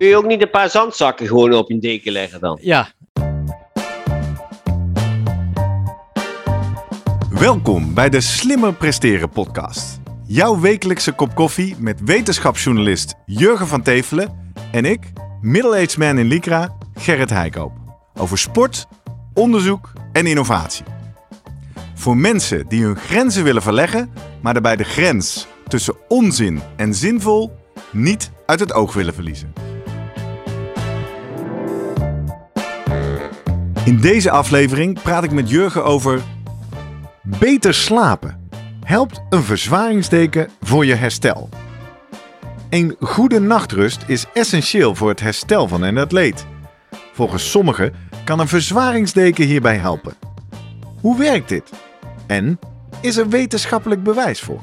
Kun je ook niet een paar zandzakken gewoon op je deken leggen dan? Ja, Welkom bij de Slimmer Presteren podcast. Jouw wekelijkse kop koffie met wetenschapsjournalist Jurgen van Tevelen en ik, middle-aged man in Lycra, Gerrit Heikoop. Over sport, onderzoek en innovatie. Voor mensen die hun grenzen willen verleggen, maar daarbij de grens tussen onzin en zinvol niet uit het oog willen verliezen. In deze aflevering praat ik met Jurgen over Beter slapen. Helpt een verzwaringsdeken voor je herstel. Een goede nachtrust is essentieel voor het herstel van een atleet. Volgens sommigen kan een verzwaringsdeken hierbij helpen. Hoe werkt dit? En is er wetenschappelijk bewijs voor?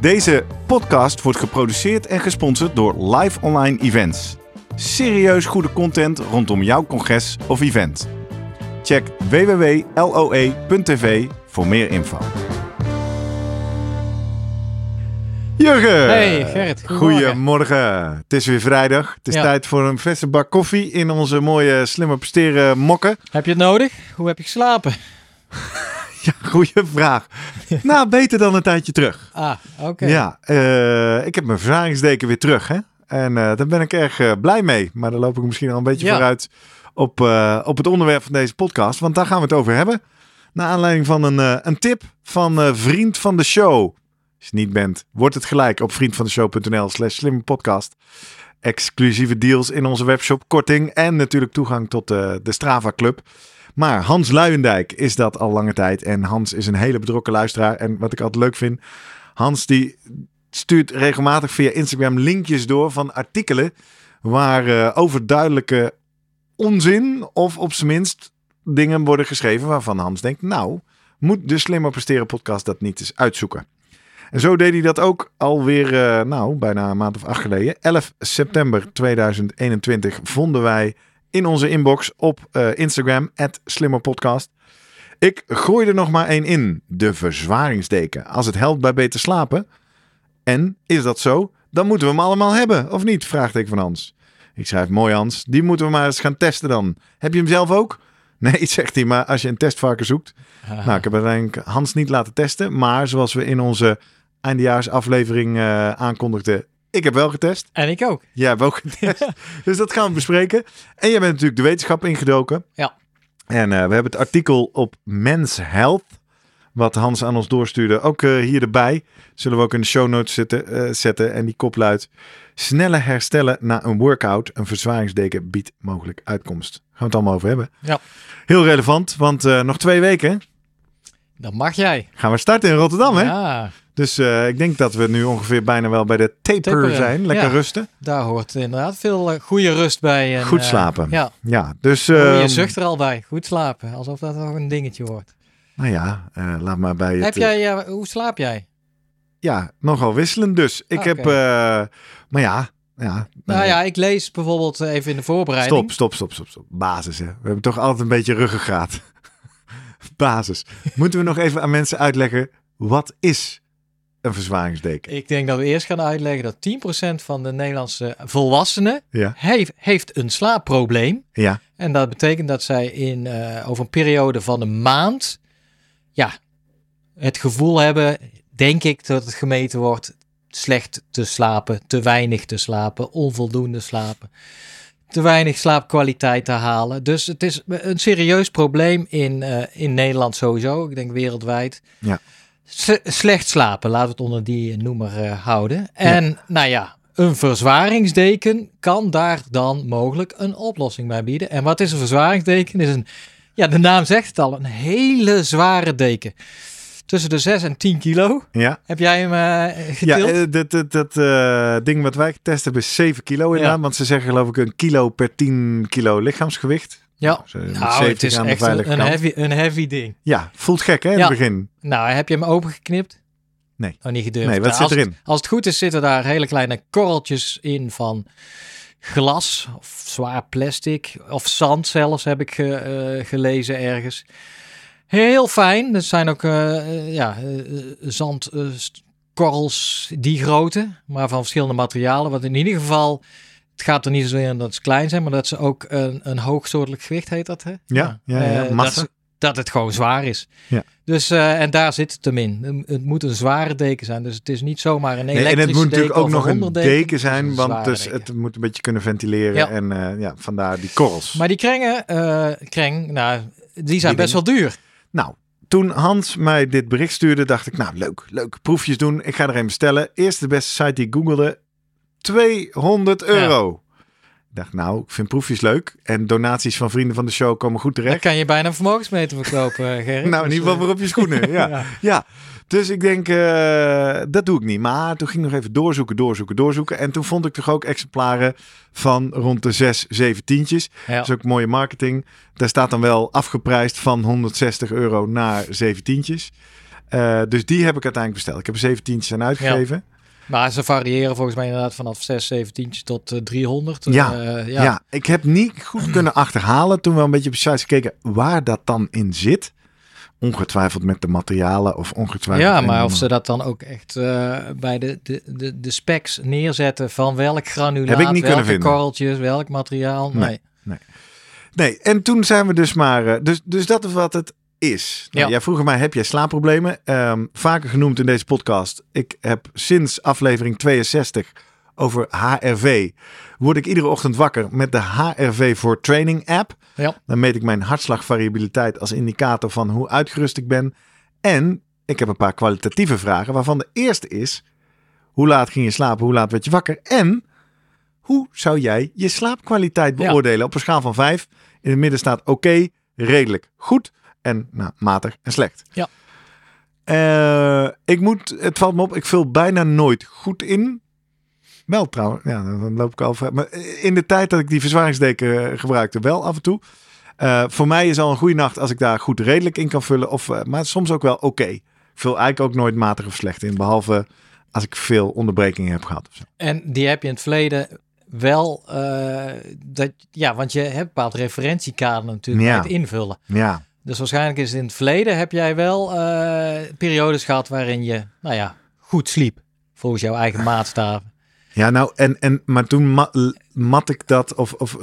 Deze podcast wordt geproduceerd en gesponsord door Live Online Events. Serieus goede content rondom jouw congres of event. Check www.loe.tv voor meer info. Jurgen! Hey Gerrit, goedemorgen. Goedemorgen. Het is weer vrijdag. Het is Ja. tijd voor een verse bak koffie in onze mooie slimmer presteren mokken. heb je het nodig? Hoe heb je geslapen? Ja, goede vraag. nou, beter dan een tijdje terug. Ah, oké. Ja, eh, ik heb mijn verzwaringsdeken weer terug. Hè? En eh, daar ben ik erg eh, blij mee. Maar daar loop ik misschien al een beetje Ja. vooruit op, op het onderwerp van deze podcast. Want daar gaan we het over hebben. Naar aanleiding van een, een tip van vriend van de show. Als je niet bent, wordt het gelijk op vriendvandeshow.nl slash slimme podcast. Exclusieve deals in onze webshop, korting en natuurlijk toegang tot de Strava Club. Maar Hans Luijendijk is dat al lange tijd. En Hans is een hele betrokken luisteraar. En wat ik altijd leuk vind, Hans die stuurt regelmatig via Instagram linkjes door van artikelen waar eh, overduidelijke onzin of op zijn minst dingen worden geschreven waarvan Hans denkt, nou, moet de Slimmer Presteren podcast dat niet eens uitzoeken. En zo deed hij dat ook alweer, eh nou, bijna een maand of acht geleden. 11 september 2021 vonden wij in onze inbox op eh, Instagram, slimmerpodcast. Ik gooi er nog maar één in. De verzwaringsdeken. Als het helpt bij beter slapen. En is dat zo? Dan moeten we hem allemaal hebben, of niet? Vraagteken van Hans. Ik schrijf, mooi Hans, die moeten we maar eens gaan testen dan. Heb je hem zelf ook? Nee, zegt hij, maar als je een testvarken zoekt. Ah, Nou, ik heb uiteindelijk Hans niet laten testen. Maar zoals we in onze eindejaarsaflevering eh aankondigden, ik heb wel getest. En ik ook. Jij hebt ook getest. dus dat gaan we bespreken. En jij bent natuurlijk de wetenschap ingedoken. Ja. En eh, we hebben het artikel op Men's Health, wat Hans aan ons doorstuurde, ook eh, hier erbij. Zullen we ook in de show notes zetten. eh, zetten. En die kop luidt, sneller herstellen na een workout. Een verzwaringsdeken biedt mogelijk uitkomst. Gaan we het allemaal over hebben. Ja. Heel relevant, want nog twee weken Dat mag jij. gaan we starten in Rotterdam. Hè? Ja, Dus eh, ik denk dat we nu ongeveer bijna wel bij de taper Taperen, zijn. Lekker ja. rusten. daar hoort inderdaad veel eh, goede rust bij. En, Goed eh, slapen. ja, Ja, dus... Je ehm, zucht er al bij. Goed slapen. Alsof dat nog een dingetje wordt. Nou ja, laat maar bij het... Heb jij, hoe slaap jij? Ja, nogal wisselend dus. Ik Ah, heb... maar ja, ja. Nou ja, ik lees bijvoorbeeld even in de voorbereiding. Stop, stop, stop, stop, stop. Basis, hè. We hebben toch altijd een beetje ruggengraat. Basis. Moeten we nog even aan mensen uitleggen, wat is een verzwaringsdeken? Ik denk dat we eerst gaan uitleggen dat 10% van de Nederlandse volwassenen Ja, heeft, heeft een slaapprobleem. ja, En dat betekent dat zij in, eh, over een periode van een maand ja, het gevoel hebben, denk ik, dat het gemeten wordt, slecht te slapen, te weinig te slapen, onvoldoende slapen, te weinig slaapkwaliteit te halen. Dus het is een serieus probleem in, eh, in Nederland sowieso, ik denk wereldwijd. Ja. Slecht slapen, laten we het onder die noemer eh, houden. En nou ja, een verzwaringsdeken kan daar dan mogelijk een oplossing bij bieden. En wat is een verzwaringsdeken? Is een, ja, de naam zegt het al, een hele zware deken. tussen de 6 en 10 kilo. Ja, Heb jij hem eh ja getild? eh, dat, dat, dat ding wat wij getest hebben is 7 kilo inderdaad. Ja. Want ze zeggen geloof ik een kilo per 10 kilo lichaamsgewicht. Ja. Dus, Nou, 70 het is echt een heavy, een heavy ding. Ja, voelt gek hè in Ja. het begin. Nou, heb je hem opengeknipt? Nee. Oh, niet gedurfd. Nee, wat Nou, zit als, erin? het- als het goed is, zitten daar hele kleine korreltjes in van glas of zwaar plastic of zand zelfs, heb ik ge- eh, gelezen ergens. Heel fijn. Er zijn ook eh, ja, zandkorrels die grootte, maar van verschillende materialen. Wat in ieder geval, het gaat er niet zozeer om dat ze klein zijn, maar dat ze ook een, een hoogsoortelijk gewicht heet dat, hè? Ja, ja, ja, Eh, massa. Dat, dat het gewoon zwaar is. Ja. Dus, eh, en daar zit het hem in. Het moet een zware deken zijn. Dus het is niet zomaar een Nee, elektrische en het moet natuurlijk ook nog een deken zijn, want dus deken. het moet een beetje kunnen ventileren. Ja. En eh, ja, vandaar die korrels. Maar die krengen, eh, kreng, nou, die zijn Die best wel duur. Nou, toen Hans mij dit bericht stuurde, dacht ik, nou leuk, leuk, proefjes doen. Ik ga er een bestellen. Eerst de beste site die ik googelde, 200 euro. Ik dacht, nou, ik vind proefjes leuk. En donaties van vrienden van de show komen goed Dan terecht. kan je bijna vermogensmeter verkopen, Gerrit. Nou, in Dus, ieder geval eh, voor op je schoenen. Ja. ja. Ja, dus ik denk, eh, dat doe ik niet. Maar toen ging ik nog even doorzoeken, doorzoeken, doorzoeken. En toen vond ik toch ook exemplaren van rond de 6, 7 tientjes. Ja. Dat is ook mooie marketing. Daar staat dan wel afgeprijsd van 160 euro naar 7 tientjes. Eh, dus die heb ik uiteindelijk besteld. Ik heb er 7 tientjes aan uitgegeven. Maar ze variëren volgens mij inderdaad vanaf 6, 17 tot eh, 300. Ja, Eh, Ja. ik heb niet goed kunnen achterhalen toen we een beetje op de site gekeken waar dat dan in zit. Ongetwijfeld met de materialen of ongetwijfeld. Ja, maar of ze dat dan ook echt eh, bij de, de, de, de specs neerzetten van welk granulaat, Heb ik niet kunnen welke vinden. korreltjes, welk materiaal. Nee. Nee. Nee, en toen zijn we dus maar... eh, dus, dus dat is wat het is. Nou, Ja. Jij vroeg mij, heb jij slaapproblemen? Ehm, vaker genoemd in deze podcast. Ik heb sinds aflevering 62 over HRV... word ik iedere ochtend wakker met de HRV voor Training app. Ja. Dan meet ik mijn hartslagvariabiliteit als indicator van hoe uitgerust ik ben. En ik heb een paar kwalitatieve vragen, waarvan de eerste is... Hoe laat ging je slapen? Hoe laat werd je wakker? En hoe zou jij je slaapkwaliteit Ja. beoordelen op een schaal van 5? In het midden staat oké, redelijk, goed en nou, matig en slecht. Ja. Eh, ik moet, het valt me op, ik vul bijna nooit goed in. Wel trouwens, ja, dan loop ik al ver. Maar in de tijd dat ik die verzwaringsdeken eh, gebruikte, wel af en toe. Eh, voor mij is al een goede nacht als ik daar goed redelijk in kan vullen. Of, eh, maar soms ook wel oké. Ik vul eigenlijk ook nooit matig of slecht in. Behalve als ik veel onderbrekingen heb gehad. En die heb je in het verleden wel, eh, dat, ja, want je hebt een bepaald referentiekader natuurlijk Ja. bij het invullen. Ja, Dus waarschijnlijk is in het verleden heb jij wel eh, periodes gehad waarin je, nou ja, goed sliep. Volgens jouw eigen maatstaven. Ja, nou, en, en, maar toen ma- mat ik dat, of, of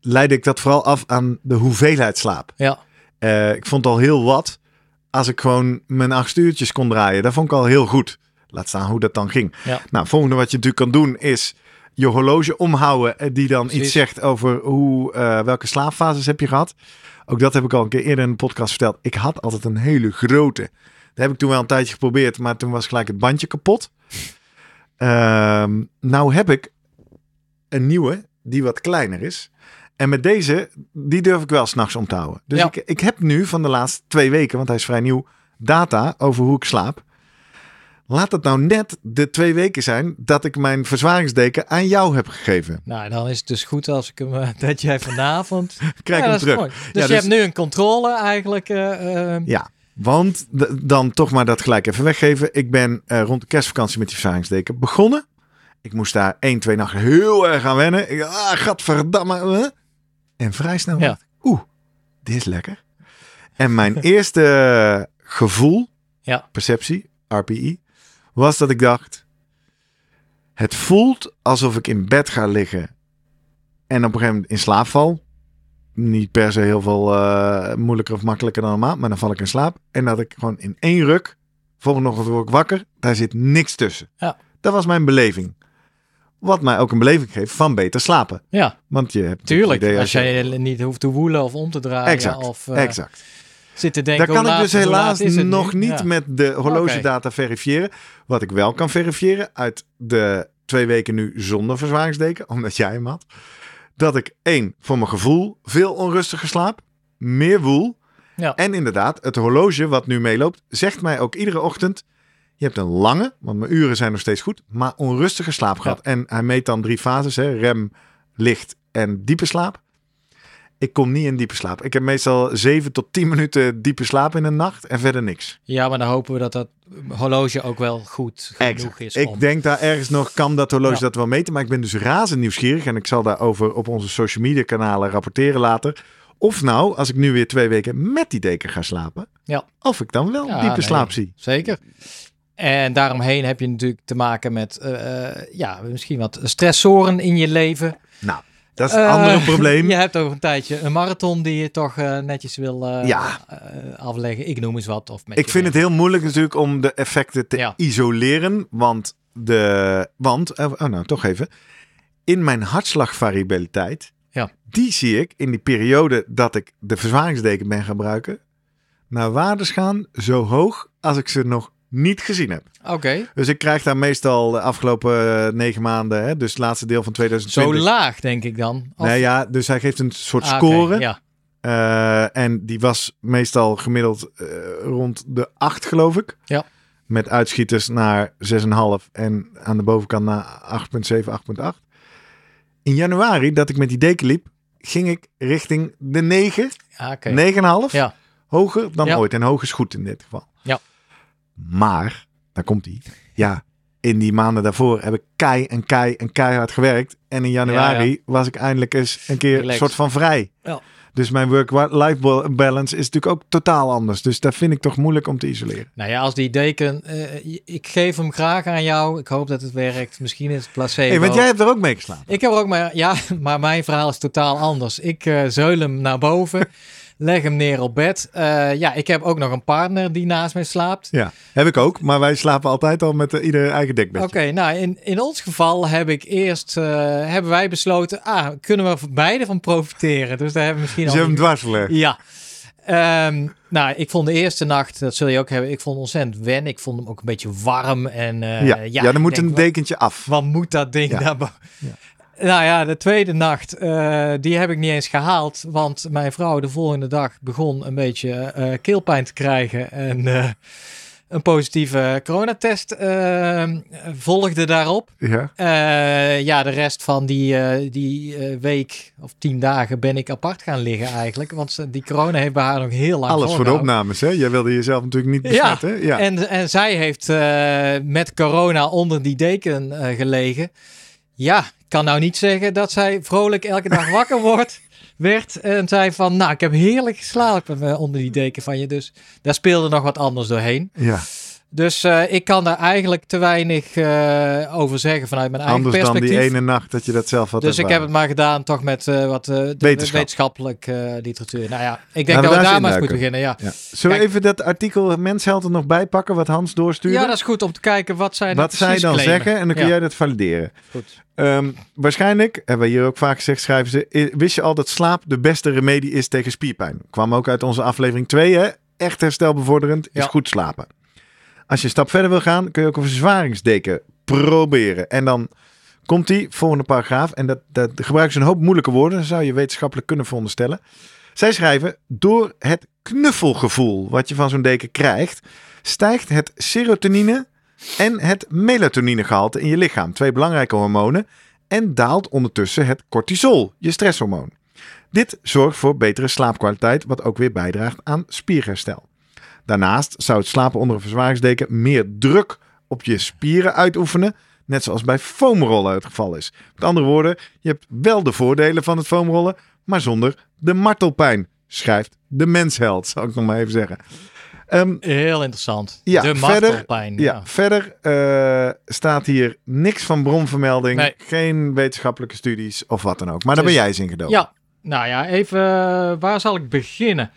leidde ik dat vooral af aan de hoeveelheid slaap. Ja, Eh, ik vond al heel wat als ik gewoon mijn acht uurtjes kon draaien. Dat vond ik al heel goed. Laat staan hoe dat dan ging. Ja. Nou, volgende wat je natuurlijk kan doen is je horloge omhouden. eh, Die dan Precies. iets zegt over hoe, welke slaapfases heb je gehad. Ook dat heb ik al een keer eerder in de podcast verteld. Ik had altijd een hele grote. Dat heb ik toen wel een tijdje geprobeerd, maar toen was gelijk het bandje kapot. Ehm, nou heb ik een nieuwe die wat kleiner is. En met deze, die durf ik wel s'nachts om te houden. Dus Ja. ik, ik heb nu van de laatste twee weken, want hij is vrij nieuw, data over hoe ik slaap. Laat het nou net de twee weken zijn dat ik mijn verzwaringsdeken aan jou heb gegeven. nou dan is het dus goed als ik hem, eh, dat jij vanavond... Krijg ja, hem terug. Dus Ja, je dus- hebt nu een controle eigenlijk. eh, eh, Ja, want dan toch maar dat gelijk even weggeven. Ik ben eh, rond de kerstvakantie met die verzwaringsdeken begonnen. Ik moest daar één, twee nachten heel erg aan wennen. Ik, ah, gadverdamme. En vrij snel Ja. oeh, dit is lekker. En mijn eerste gevoel, Ja. perceptie, RPI, was dat ik dacht... Het voelt alsof ik in bed ga liggen en op een gegeven moment in slaap val. Niet per se heel veel eh, moeilijker of makkelijker dan normaal, maar dan val ik in slaap. En dat ik gewoon in één ruk, volgende ochtend word ik wakker, daar zit niks tussen. Ja. Dat was mijn beleving. Wat mij ook een beleving geeft van beter slapen. ja, Want je hebt tuurlijk. idee als je niet hoeft te woelen of om te draaien. Exact, of eh, exact. Zit te denken. Daar kan ik dus helaas nu? nog niet Ja. met de horlogedata verifiëren. Wat ik wel kan verifiëren uit de twee weken nu zonder verzwaringsdeken, omdat jij hem had. Dat ik één, voor mijn gevoel, veel onrustiger slaap, meer woel. Ja. En inderdaad, het horloge wat nu meeloopt, zegt mij ook iedere ochtend... Je hebt een lange, want mijn uren zijn nog steeds goed, maar onrustige slaap gehad. En hij meet dan drie fases, hè, rem, licht en diepe slaap. Ik kom niet in diepe slaap. Ik heb meestal 7 tot 10 minuten diepe slaap in een nacht en verder niks. Ja, maar dan hopen we dat dat horloge ook wel goed genoeg is. Ik om- denk daar ergens nog kan dat horloge Ja. dat wel meten. Maar ik ben dus razend nieuwsgierig. En ik zal daarover op onze social media kanalen rapporteren later. Of nou, als ik nu weer twee weken met die deken ga slapen. Ja. Of ik dan wel Ja, diepe nee, slaap zie. Zeker. En daaromheen heb je natuurlijk te maken met eh, eh, ja, misschien wat stressoren in je leven. Nou, dat is het Eh, andere probleem. Je hebt over een tijdje een marathon die je toch eh, netjes wil eh, Ja. eh, afleggen. Ik noem eens wat. Of met Ik vind het heel moeilijk natuurlijk om de effecten te Ja. isoleren. Want, de, want eh, oh nou toch even. In mijn hartslagvariabiliteit, Ja. die zie ik in die periode dat ik de verzwaringsdeken ben gebruiken, naar waardes gaan zo hoog als ik ze nog niet gezien heb. Oké, Dus ik krijg daar meestal de afgelopen eh, negen maanden, hè, dus het laatste deel van zo 2020. laag denk ik dan. Of- Nee, ja, dus hij geeft een soort Ah, score. Ja, Eh, en die was meestal gemiddeld eh, rond de 8, geloof ik. Ja. Met uitschieters naar 6,5 en aan de bovenkant naar 8,7, 8,8. In januari, dat ik met die deken liep, ging ik richting de 9, Ah, oké. 9,5. Ja. Hoger dan Ja. ooit. En hoog is goed in dit geval. Ja. Maar, daar komt hij. Ja, in die maanden daarvoor heb ik kei en kei en keihard gewerkt. En in januari Ja, was ik eindelijk eens een keer soort van vrij. Ja. Dus mijn work-life balance is natuurlijk ook totaal anders. Dus dat vind ik toch moeilijk om te isoleren. Nou ja, als die deken, eh, ik geef hem graag aan jou. Ik hoop dat het werkt. Misschien is het placebo. Hey, want jij hebt er ook mee geslapen. Ik heb er ook maar, ja, maar mijn verhaal is totaal anders. Ik eh zeul hem naar boven, leg hem neer op bed. Eh, ja, ik heb ook nog een partner die naast mij slaapt. Ja, heb ik ook. Maar wij slapen altijd al met uh, ieder eigen dekbedje. Oké, nou in, in ons geval heb ik eerst, eh, hebben wij besloten, ah, kunnen we beide van profiteren. Dus daar hebben we misschien Dus al hebt hem dwars gelegd. Ja. Ehm, nou, ik vond de eerste nacht, dat zul je ook hebben, ik vond ontzettend wen. Ik vond hem ook een beetje warm. En, ja, ja, ja, dan moet denk, een dekentje af. Wat moet dat ding Ja. daar? Ja. Nou ja, de tweede nacht, eh, die heb ik niet eens gehaald. Want mijn vrouw de volgende dag begon een beetje eh, keelpijn te krijgen. En eh, een positieve coronatest volgde daarop. Ja. Ja, de rest van die, die week of tien dagen ben ik apart gaan liggen eigenlijk. Want die corona heeft bij haar nog heel lang Alles voor de opnames, hè? Jij wilde jezelf natuurlijk niet Ja, besmetten. Ja, En, en zij heeft met corona onder die deken gelegen. Ja, kan nou niet zeggen dat zij vrolijk elke dag wakker wordt, werd en zei van, nou, ik heb heerlijk geslapen eh, onder die deken van je. Dus daar speelde nog wat anders doorheen. ja. Dus eh, ik kan daar eigenlijk te weinig eh, over zeggen vanuit mijn eigen Anders dan perspectief. die ene nacht dat je dat zelf had dus ik heb het maar gedaan toch met eh, wat de Wetenschap. wetenschappelijk eh, literatuur. Nou ja, ik denk dat we daar maar eens moeten beginnen. Ja. Ja. Zullen we even dat artikel Mensheld er nog bij pakken, wat Hans doorstuurde? ja, dat is goed om te kijken wat zij wat zij dan zeggen en dan kun Ja. jij dat valideren. Goed. Ehm, waarschijnlijk, hebben we hier ook vaak gezegd, schrijven ze, wist je al dat slaap de beste remedie is tegen spierpijn? Kwam ook uit onze aflevering 2, hè? Echt herstelbevorderend is Ja. goed slapen. Als je een stap verder wil gaan, kun je ook een verzwaringsdeken proberen. En dan komt die volgende paragraaf. En dat, dat gebruiken ze een hoop moeilijke woorden. Dat zou je wetenschappelijk kunnen veronderstellen. Zij schrijven, door het knuffelgevoel wat je van zo'n deken krijgt, stijgt het serotonine en het melatoninegehalte in je lichaam. Twee belangrijke hormonen. En daalt ondertussen het cortisol, je stresshormoon. Dit zorgt voor betere slaapkwaliteit, wat ook weer bijdraagt aan spierherstel. Daarnaast zou het slapen onder een verzwaringsdeken meer druk op je spieren uitoefenen, net zoals bij foamrollen het geval is. Met andere woorden, je hebt wel de voordelen van het foamrollen, maar zonder de martelpijn, schrijft de mensheld, zal ik nog maar even zeggen. Ehm, Heel interessant. Ja, de verder- martelpijn. ja, verder eh, staat hier niks van bronvermelding, Nee. geen wetenschappelijke studies of wat dan ook. Maar daar ben Dus- jij eens in gedoken. Ja, nou ja, even eh, waar zal ik beginnen?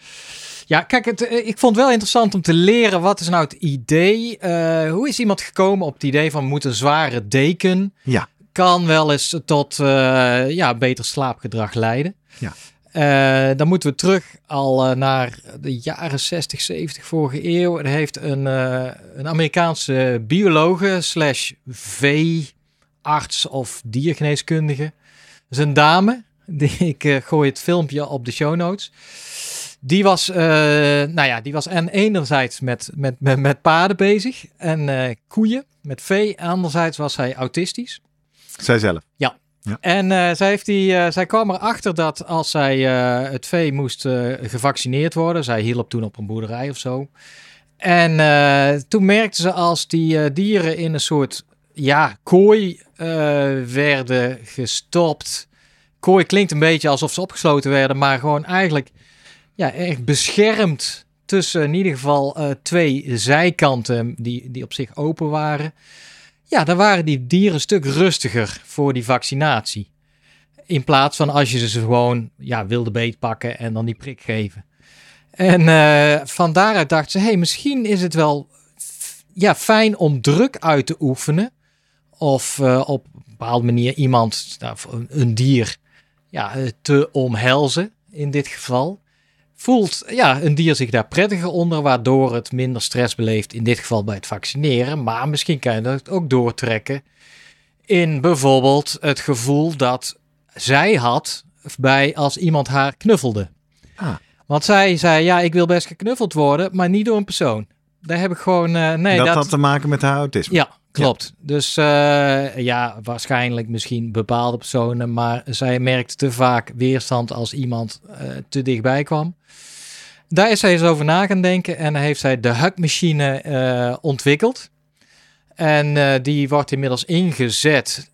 Ja, kijk, het, eh, ik vond het wel interessant om te leren wat is nou het idee. eh, hoe is iemand gekomen op het idee van moet een zware deken Ja. kan wel eens tot eh, ja, beter slaapgedrag leiden. Ja. Dan moeten we terug al naar de jaren 60, 70 vorige eeuw. Er heeft een, een Amerikaanse biologe slash veearts of diergeneeskundige. Dat is een dame. Die, ik gooi het filmpje op de show notes. Die was, eh, nou ja, die was en enerzijds met, met, met, met paarden bezig en eh, koeien, met vee. Anderzijds was hij autistisch. Zijzelf. En eh, zij, heeft die, zij kwam erachter dat als zij het vee moest gevaccineerd worden, zij hielp toen op een boerderij of zo. En toen merkte ze als die dieren in een soort ja, kooi werden gestopt. Kooi klinkt een beetje alsof ze opgesloten werden, maar gewoon eigenlijk ja, echt beschermd tussen in ieder geval eh, twee zijkanten die, die op zich open waren. Ja, dan waren die dieren een stuk rustiger voor die vaccinatie. In plaats van als je ze gewoon ja, wilde beet pakken en dan die prik geven. En eh, van daaruit dacht ze, hey, misschien is het wel ja, fijn om druk uit te oefenen. Of eh, op een bepaalde manier iemand, nou, een, dier, ja, te omhelzen in dit geval. Voelt ja, een dier zich daar prettiger onder, waardoor het minder stress beleeft. In dit geval bij het vaccineren. Maar misschien kan je dat ook doortrekken in bijvoorbeeld het gevoel dat zij had bij als iemand haar knuffelde. Ah. Want zij zei, ja, ik wil best geknuffeld worden, maar niet door een persoon. Daar heb ik gewoon, eh, nee, dat, dat, had te maken met haar autisme. ja, klopt. Dus eh, ja, waarschijnlijk misschien bepaalde personen, maar zij merkte te vaak weerstand als iemand eh, te dichtbij kwam. Daar is zij eens over na gaan denken en heeft zij de hugmachine eh, ontwikkeld. En die wordt inmiddels ingezet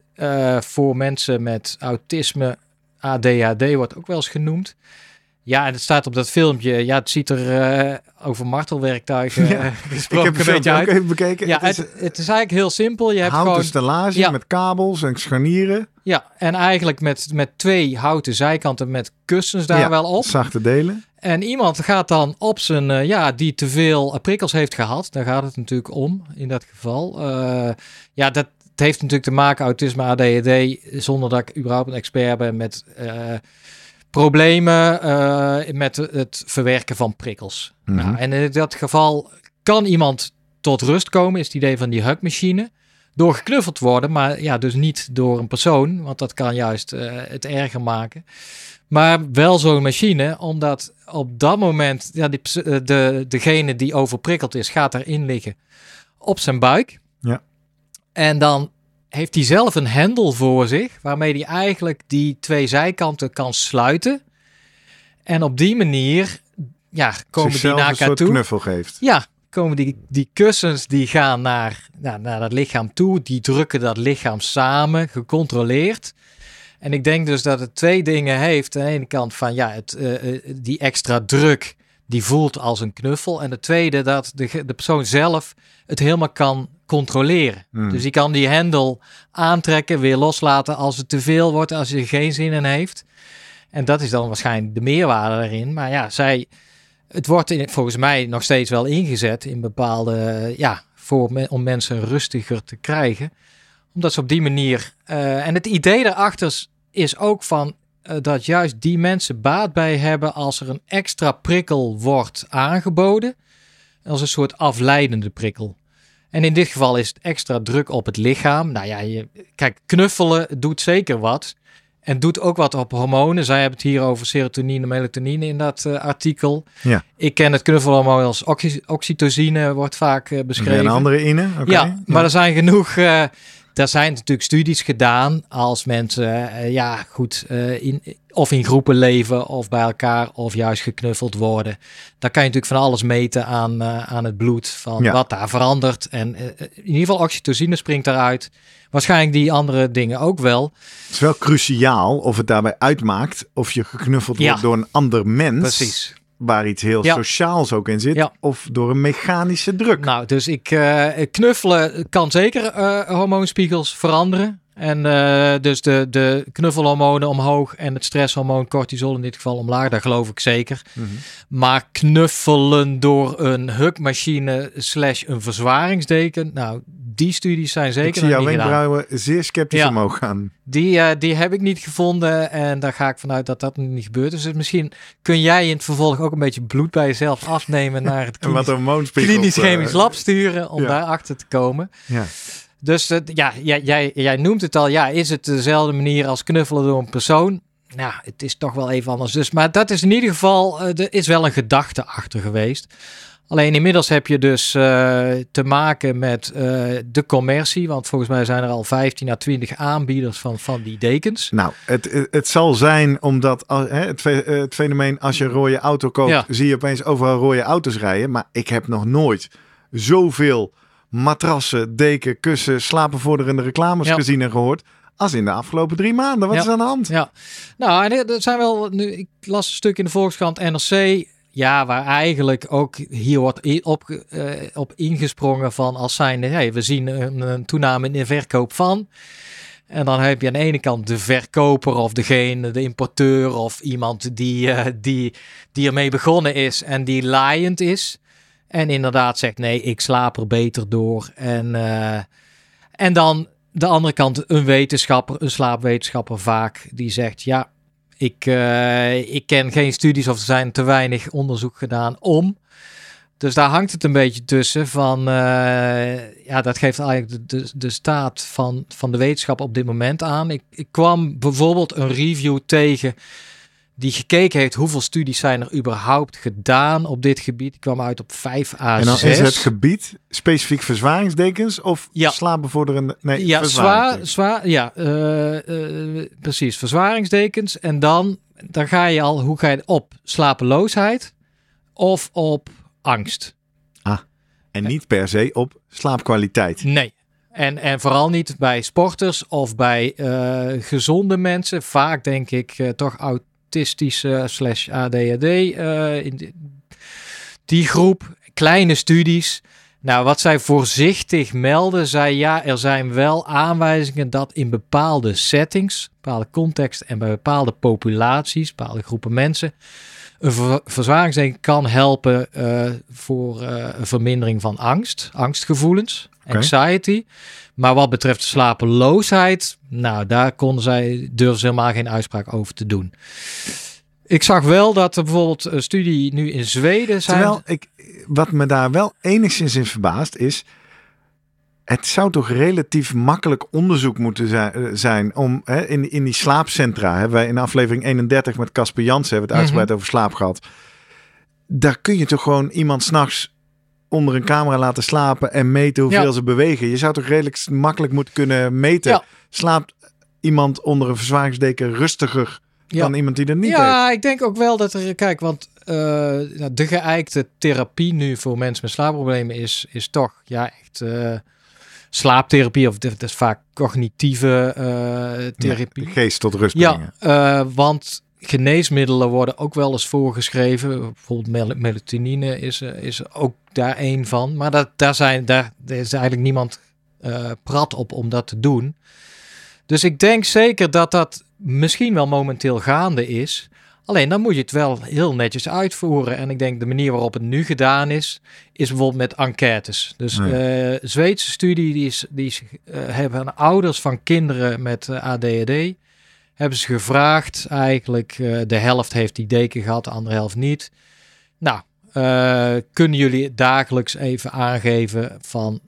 voor mensen met autisme, ADHD wordt ook wel eens genoemd. Ja, en het staat op dat filmpje. Ja, het ziet er eh, over martelwerktuigen Ja, eh, Ik gesproken heb het een beetje uit. even bekeken. Ja, het is het is eigenlijk heel simpel. Je hebt houten gewoon, stellage Ja. met kabels en scharnieren. ja, en eigenlijk met, met twee houten zijkanten met kussens daar Ja, wel op. Zachte delen. En iemand gaat dan op zijn, eh, ja, die te veel prikkels heeft gehad. Daar gaat het natuurlijk om in dat geval. Ja, dat het heeft natuurlijk te maken, autisme, ADHD, zonder dat ik überhaupt een expert ben met problemen eh, met het verwerken van prikkels. Mhm. Nou, en in dat geval kan iemand tot rust komen, is het idee van die hugmachine. Door geknuffeld worden, maar ja, dus niet door een persoon, want dat kan juist eh, het erger maken. Maar wel zo'n machine, omdat op dat moment ja, die, eh, de, degene die overprikkeld is, gaat erin liggen op zijn buik. Ja. En dan heeft hij zelf een hendel voor zich, waarmee hij eigenlijk die twee zijkanten kan sluiten. En op die manier ja, komen die naar elkaar toe. knuffel geeft. Ja, komen die, die kussens die gaan naar, naar, naar dat lichaam toe. Die drukken dat lichaam samen, gecontroleerd. En ik denk dus dat het twee dingen heeft. Aan de ene kant van ja, het, eh, eh, die extra druk die voelt als een knuffel. En de tweede dat de, de persoon zelf het helemaal kan controleren. Hmm. Dus die kan die hendel aantrekken, weer loslaten als het te veel wordt, als hij er geen zin in heeft. En dat is dan waarschijnlijk de meerwaarde daarin. Maar ja, zij, het wordt in, volgens mij nog steeds wel ingezet in bepaalde, ja, voor me- om mensen rustiger te krijgen. Omdat ze op die manier, eh, en het idee daarachter is- is ook van eh, dat juist die mensen baat bij hebben als er een extra prikkel wordt aangeboden. Als een soort afleidende prikkel. En in dit geval is het extra druk op het lichaam. Nou ja, je, kijk, knuffelen doet zeker wat. En doet ook wat op hormonen. Zij hebben het hier over serotonine, melatonine in dat eh, artikel. Ja. Ik ken het knuffelhormoon als oxy- oxytocine, wordt vaak Weer beschreven. een andere ine. Ja, maar er zijn genoeg. eh er zijn natuurlijk studies gedaan als mensen, eh, ja, goed, eh, in, of in groepen leven of bij elkaar of juist geknuffeld worden. Dan kan je natuurlijk van alles meten aan, eh, aan het bloed, van Ja. wat daar verandert. En in ieder geval oxytocine springt daaruit. Waarschijnlijk die andere dingen ook wel. Het is wel cruciaal of het daarbij uitmaakt of je geknuffeld Ja. wordt door een ander mens. Precies. Waar iets heel Ja. sociaals ook in zit. Ja. Of door een mechanische druk. Nou, dus ik eh, knuffelen kan zeker eh, hormoonspiegels veranderen. En eh, dus de, de knuffelhormonen omhoog en het stresshormoon cortisol in dit geval omlaag, daar geloof ik zeker. Mhm. Maar knuffelen door een hukmachine slash een verzwaringsdeken, nou, die studies zijn Ik zeker zie nog jouw wenkbrauwen zeer sceptisch Ja. omhoog gaan. Die, eh, die heb ik niet gevonden en daar ga ik vanuit dat dat niet gebeurt. Dus misschien kun jij in het vervolg ook een beetje bloed bij jezelf afnemen naar het klinisch, klinisch chemisch eh, lab sturen om ja. daarachter te komen. Ja. Dus ja, jij, jij, jij noemt het al. Ja, is het dezelfde manier als knuffelen door een persoon? nou, het is toch wel even anders. Dus, maar dat is in ieder geval, uh, er is wel een gedachte achter geweest. Alleen inmiddels heb je dus uh, te maken met uh, de commercie. Want volgens mij zijn er al 15 à 20 aanbieders van, van die dekens. Nou, het, het, zal zijn omdat het, het, fenomeen als je een rode auto koopt, ja. zie je opeens overal rode auto's rijden. Maar ik heb nog nooit zoveel matrassen, deken, kussen, slapenvorderende reclames ja. gezien en gehoord als in de afgelopen drie maanden. Wat ja. is aan de hand? Ja, nou, er zijn wel nu. Ik las een stuk in de Volkskrant NRC. Ja, waar eigenlijk ook hier wordt op, uh, op ingesprongen van als zijn, hey, we zien een, een, toename in de verkoop van. En dan heb je aan de ene kant de verkoper of degene, de importeur of iemand die, uh, die, die ermee begonnen is en die laaiend is. En inderdaad zegt nee, ik slaap er beter door. En, uh, en dan de andere kant een wetenschapper, een slaapwetenschapper vaak, die zegt ja, ik, uh, ik ken geen studies of er zijn te weinig onderzoek gedaan om. Dus daar hangt het een beetje tussen van, uh, ja, dat geeft eigenlijk de, de, de staat van, van de wetenschap op dit moment aan. Ik, ik kwam bijvoorbeeld een review tegen die gekeken heeft hoeveel studies zijn er überhaupt gedaan op dit gebied. Ik kwam uit op 5 a En dan is het gebied specifiek verzwaringsdekens of ja. slaapbevorderende... Nee, ja, zwaar, zwaar, ja, uh, uh, precies, verzwaringsdekens. En dan, dan ga je al, hoe ga je op slapeloosheid of op angst. Ah, en niet per se op slaapkwaliteit. Nee. En, en vooral niet bij sporters of bij uh, gezonde mensen. Vaak denk ik uh, toch oud autistische slash ADHD uh, in die, die groep. Kleine studies. Nou, wat zij voorzichtig melden, zei ja, er zijn wel aanwijzingen dat in bepaalde settings, bepaalde context en bij bepaalde populaties, bepaalde groepen mensen, een ver kan helpen uh, voor uh, een vermindering van angst, angstgevoelens, okay. anxiety. Maar wat betreft slapeloosheid, nou, daar konden zij, durven ze helemaal geen uitspraak over te doen. Ik zag wel dat er bijvoorbeeld een studie nu in Zweden zijn. Terwijl ik, wat me daar wel enigszins in verbaast is, het zou toch relatief makkelijk onderzoek moeten zijn om hè, in, in die slaapcentra, hebben wij in aflevering 31 met Casper Jansen hebben het uitgebreid mm -hmm. over slaap gehad. Daar kun je toch gewoon iemand s'nachts onder een camera laten slapen en meten hoeveel ja. ze bewegen. Je zou toch redelijk makkelijk moeten kunnen meten. Ja. Slaapt iemand onder een verzwaringsdeken rustiger ja. dan iemand die er niet ja, heeft? ik denk ook wel dat er, kijk, want uh, de geëikte therapie nu voor mensen met slaapproblemen is, is toch ja echt uh, slaaptherapie of dat is vaak cognitieve uh, therapie. Ja, geest tot rust brengen. Ja, want geneesmiddelen worden ook wel eens voorgeschreven. Bijvoorbeeld mel melatonine is, is ook daar een van. Maar dat, daar, zijn, daar, daar is eigenlijk niemand uh, prat op om dat te doen. Dus ik denk zeker dat dat misschien wel momenteel gaande is. Alleen dan moet je het wel heel netjes uitvoeren. En ik denk de manier waarop het nu gedaan is, is bijvoorbeeld met enquêtes. Dus nee. uh, Zweedse studie, die, is, die is, uh, hebben ouders van kinderen met uh, ADHD hebben ze gevraagd. Eigenlijk de helft heeft die deken gehad, de andere helft niet. Nou, kunnen jullie dagelijks even aangeven van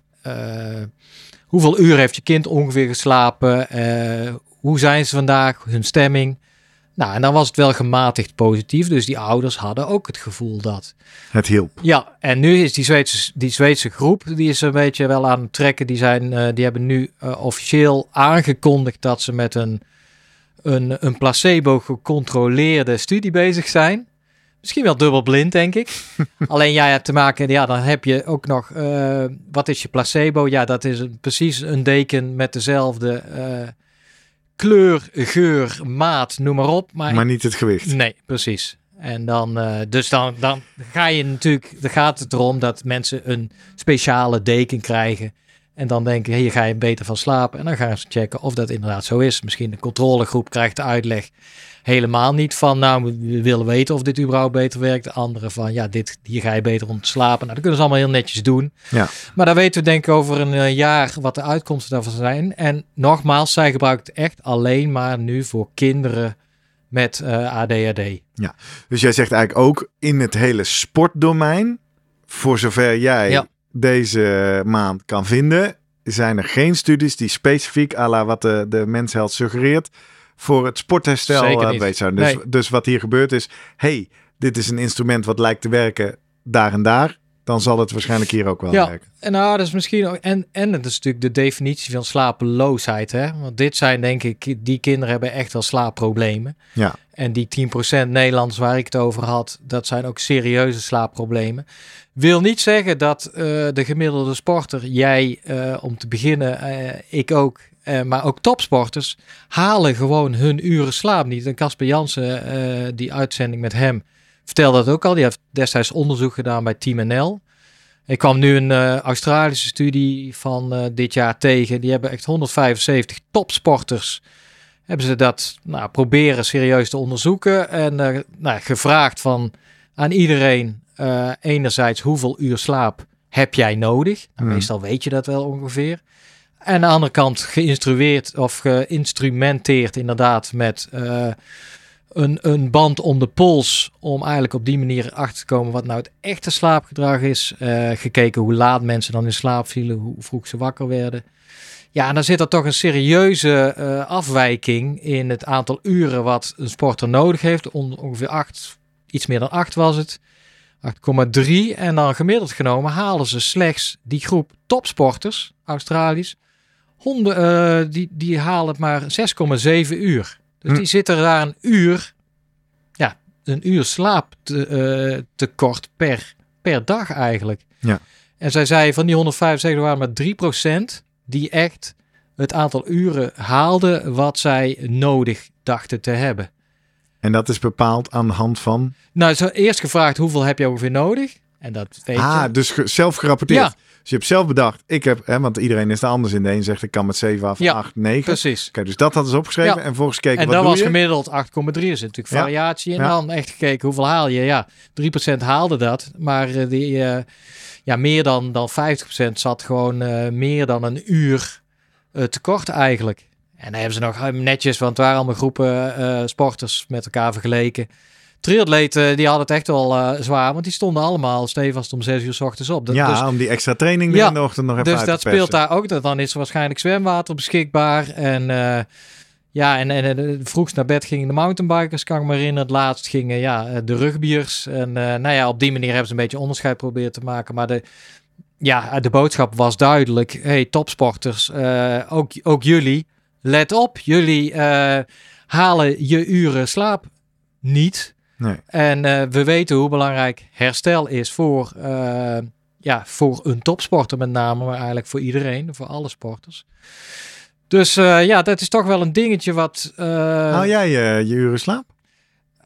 hoeveel uur heeft je kind ongeveer geslapen? hoe zijn ze vandaag? Hun stemming? Nou, en dan was het wel gematigd positief. Dus die ouders hadden ook het gevoel dat... Het hielp. Ja, en nu is die Zweedse, die Zweedse groep, die is een beetje wel aan het trekken. Die, zijn, die hebben nu officieel aangekondigd dat ze met een een, een placebo gecontroleerde studie bezig zijn. Misschien wel dubbelblind, denk ik. Alleen jij hebt te maken, ja, dan heb je ook nog, uh, wat is je placebo? Ja, dat is een, precies een deken met dezelfde kleur, geur, maat, noem maar op. Maar, maar niet het gewicht. Nee, precies. En dan, uh, dus dan, dan ga je natuurlijk, dan gaat het erom dat mensen een speciale deken krijgen. En dan denken, hier ga je beter van slapen. En dan gaan ze checken of dat inderdaad zo is. Misschien de controlegroep krijgt de uitleg helemaal niet van, nou, we willen weten of dit überhaupt beter werkt. De andere van, ja, dit, hier ga je beter om te slapen. Nou, dat kunnen ze allemaal heel netjes doen. Ja. Maar dan weten we denk ik over een uh, jaar wat de uitkomsten daarvan zijn. En nogmaals, zij gebruikt echt alleen maar nu voor kinderen met uh, ADHD. Ja, dus jij zegt eigenlijk ook in het hele sportdomein, voor zover jij... Ja deze maand kan vinden, zijn er geen studies die specifiek, à la wat de, de Men's Health suggereert, voor het sportherstel uh, niet. bezig zijn. Dus, Nee. dus wat hier gebeurt is, hey, dit is een instrument wat lijkt te werken daar en daar. Dan zal het waarschijnlijk hier ook wel Ja. werken. En nou, dat is misschien ook. En, en het is natuurlijk de definitie van slapeloosheid. Hè? Want dit zijn, denk ik, die kinderen hebben echt wel slaapproblemen. Ja. En die 10% Nederlands waar ik het over had, dat zijn ook serieuze slaapproblemen. Wil niet zeggen dat eh, de gemiddelde sporter, jij eh, om te beginnen, eh, ik ook, maar ook topsporters, halen gewoon hun uren slaap niet. En Casper Jansen, die uitzending met hem, vertelde dat ook al. Die heeft destijds onderzoek gedaan bij Team NL. Ik kwam nu een Australische studie van dit jaar tegen. Die hebben echt 175 topsporters. Hebben ze dat nou, proberen serieus te onderzoeken. En nou, gevraagd van aan iedereen eh, enerzijds hoeveel uur slaap heb jij nodig? Nou, Hmm. Meestal weet je dat wel ongeveer. En aan de andere kant geïnstrueerd of geïnstrumenteerd inderdaad met eh, een, een band om de pols. Om eigenlijk op die manier achter te komen wat nou het echte slaapgedrag is. Eh, gekeken hoe laat mensen dan in slaap vielen, hoe vroeg ze wakker werden. Ja, en dan zit er toch een serieuze afwijking in het aantal uren wat een sporter nodig heeft. On- ongeveer 8, iets meer dan 8 was het. 8,3. En dan gemiddeld genomen halen ze slechts die groep topsporters, Australisch. Honden, eh, die, die halen het maar 6,7 uur. Dus Hm. die zitten daar een uur, ja, een uur slaap te, eh, tekort per, per dag eigenlijk. Ja. En zij zei van die 175 waren maar 3% die echt het aantal uren haalden wat zij nodig dachten te hebben. En dat is bepaald aan de hand van... Nou, ze eerst gevraagd hoeveel heb je ongeveer nodig? En dat weet ah, je. dus zelf gerapporteerd. Ja. Dus je hebt zelf bedacht, ik heb, hè, want iedereen is er anders in. De een zegt ik kan met 7 af, Ja, 8, 9. Precies. Oké, dus dat hadden ze opgeschreven Ja. en volgens gekeken En wat dat was je? gemiddeld 8,3. Er zit natuurlijk variatie in. Ja. Dan echt gekeken hoeveel haal je. Ja, 3% haalde dat. Maar eh, die, eh, ja, meer dan, dan 50% zat gewoon eh, meer dan een uur tekort eigenlijk. En dan hebben ze nog eh, netjes, want het waren allemaal groepen eh, sporters met elkaar vergeleken. Triatleten, die hadden het echt wel eh, zwaar, want die stonden allemaal stevast om 6 uur s ochtends op. Dat- ja, dus om die extra training Ja, in de ochtend nog even dus dat speelt daar ook. Dat dan is er waarschijnlijk zwemwater beschikbaar. En eh, ja, en, en, en vroegst naar bed gingen de mountainbikers, kan ik me herinneren. Het laatst gingen ja, eh, de rugbiers. En eh, nou ja, op die manier hebben ze een beetje onderscheid proberen te maken. Maar de, ja, de boodschap was duidelijk. Hey, topsporters, eh, ook, ook jullie, let op. Jullie eh, halen je uren slaap niet. Nee. En eh, we weten hoe belangrijk herstel is voor, eh, ja, voor een topsporter met name, maar eigenlijk voor iedereen, voor alle sporters. Dus ja, dat is toch wel een dingetje wat... Haal jij je uren slaap?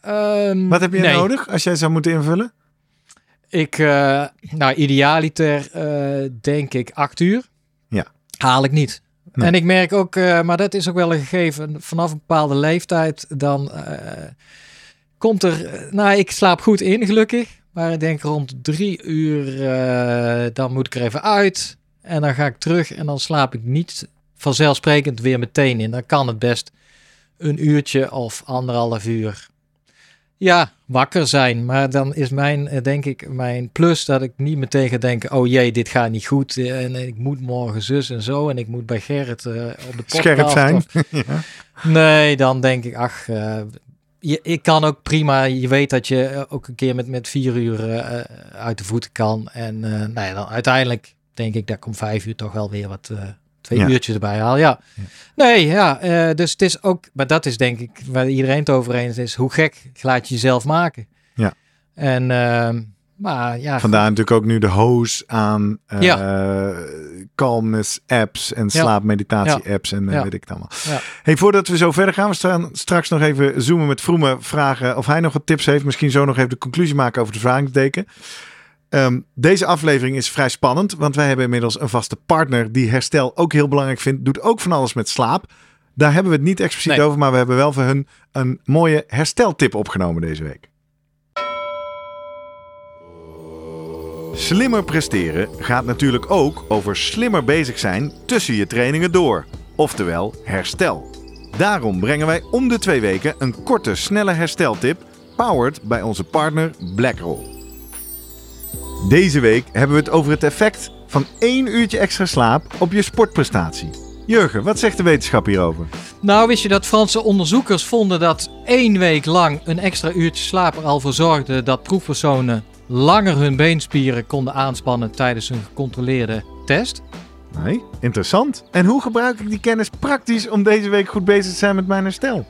ehm, Wat heb je nee. nodig als jij zou moeten invullen? Ik, nou, idealiter denk ik acht uur. Ja. Haal ik niet. En ik merk ook, eh, maar dat is ook wel een gegeven, vanaf een bepaalde leeftijd, dan eh, komt er, eh, nou, ik slaap goed in, gelukkig. Maar ik denk rond drie uur, dan moet ik er even uit. En dan ga ik terug en dan slaap ik niet vanzelfsprekend weer meteen in. Dan kan het best een uurtje of anderhalf uur ja, wakker zijn. Maar dan is mijn, eh, denk ik, mijn plus dat ik niet meteen ga denken: oh jee, dit gaat niet goed. eh, En ik moet morgen zus en zo. En ik moet bij Gerrit eh, op de podcast. Scherp zijn. of- Nee, dan denk ik, ach, je, ik kan ook prima. Je weet dat je ook een keer met, met vier uur uit de voeten kan. En nou ja, dan uiteindelijk denk ik dat om vijf uur toch wel weer wat. Twee Ja. uurtjes erbij haal, ja. Nee, ja, eh, dus het is ook, maar dat is denk ik waar iedereen het over eens is. Hoe gek laat je jezelf maken? Ja. En, ehm, maar ja. Vandaar natuurlijk ook nu de hoos aan eh Ja. calmness apps en slaapmeditatie apps en eh, weet ik het allemaal. Ja. Hey, voordat we zo verder gaan, we staan straks nog even zoomen met Vroemen. Vragen of hij nog wat tips heeft. Misschien zo nog even de conclusie maken over de vervaringsdeken. Ehm, deze aflevering is vrij spannend, want wij hebben inmiddels een vaste partner die herstel ook heel belangrijk vindt. Doet ook van alles met slaap. Daar hebben we het niet expliciet Nee. over, maar we hebben wel voor hun een mooie hersteltip opgenomen deze week. Slimmer presteren gaat natuurlijk ook over slimmer bezig zijn tussen je trainingen door. Oftewel herstel. Daarom brengen wij om de twee weken een korte, snelle hersteltip, powered bij onze partner BlackRoll. Deze week hebben we het over het effect van één uurtje extra slaap op je sportprestatie. Jurgen, wat zegt de wetenschap hierover? Nou, wist je dat Franse onderzoekers vonden dat één week lang een extra uurtje slaap er al voor zorgde dat proefpersonen langer hun beenspieren konden aanspannen tijdens een gecontroleerde test? Nee, interessant. En hoe gebruik ik die kennis praktisch om deze week goed bezig te zijn met mijn herstel?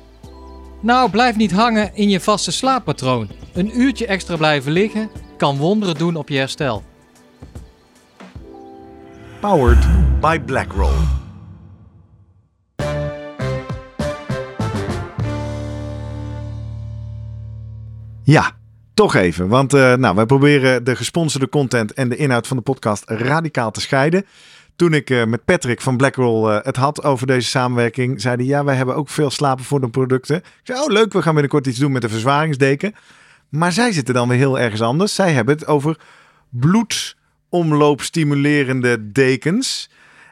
Nou, blijf niet hangen in je vaste slaappatroon. Een uurtje extra blijven liggen kan wonderen doen op je herstel. Powered by BlackRoll. Ja, toch even. Want uh, nou, wij proberen de gesponsorde content en de inhoud van de podcast radicaal te scheiden. Toen ik uh, met Patrick van BlackRoll uh, het had over deze samenwerking, zei hij: Ja, wij hebben ook veel slapen voor de producten. Ik zei: Oh, leuk, we gaan binnenkort iets doen met de verzwaringsdeken. Maar zij zitten dan weer heel ergens anders. Zij hebben het over bloedomloopstimulerende dekens.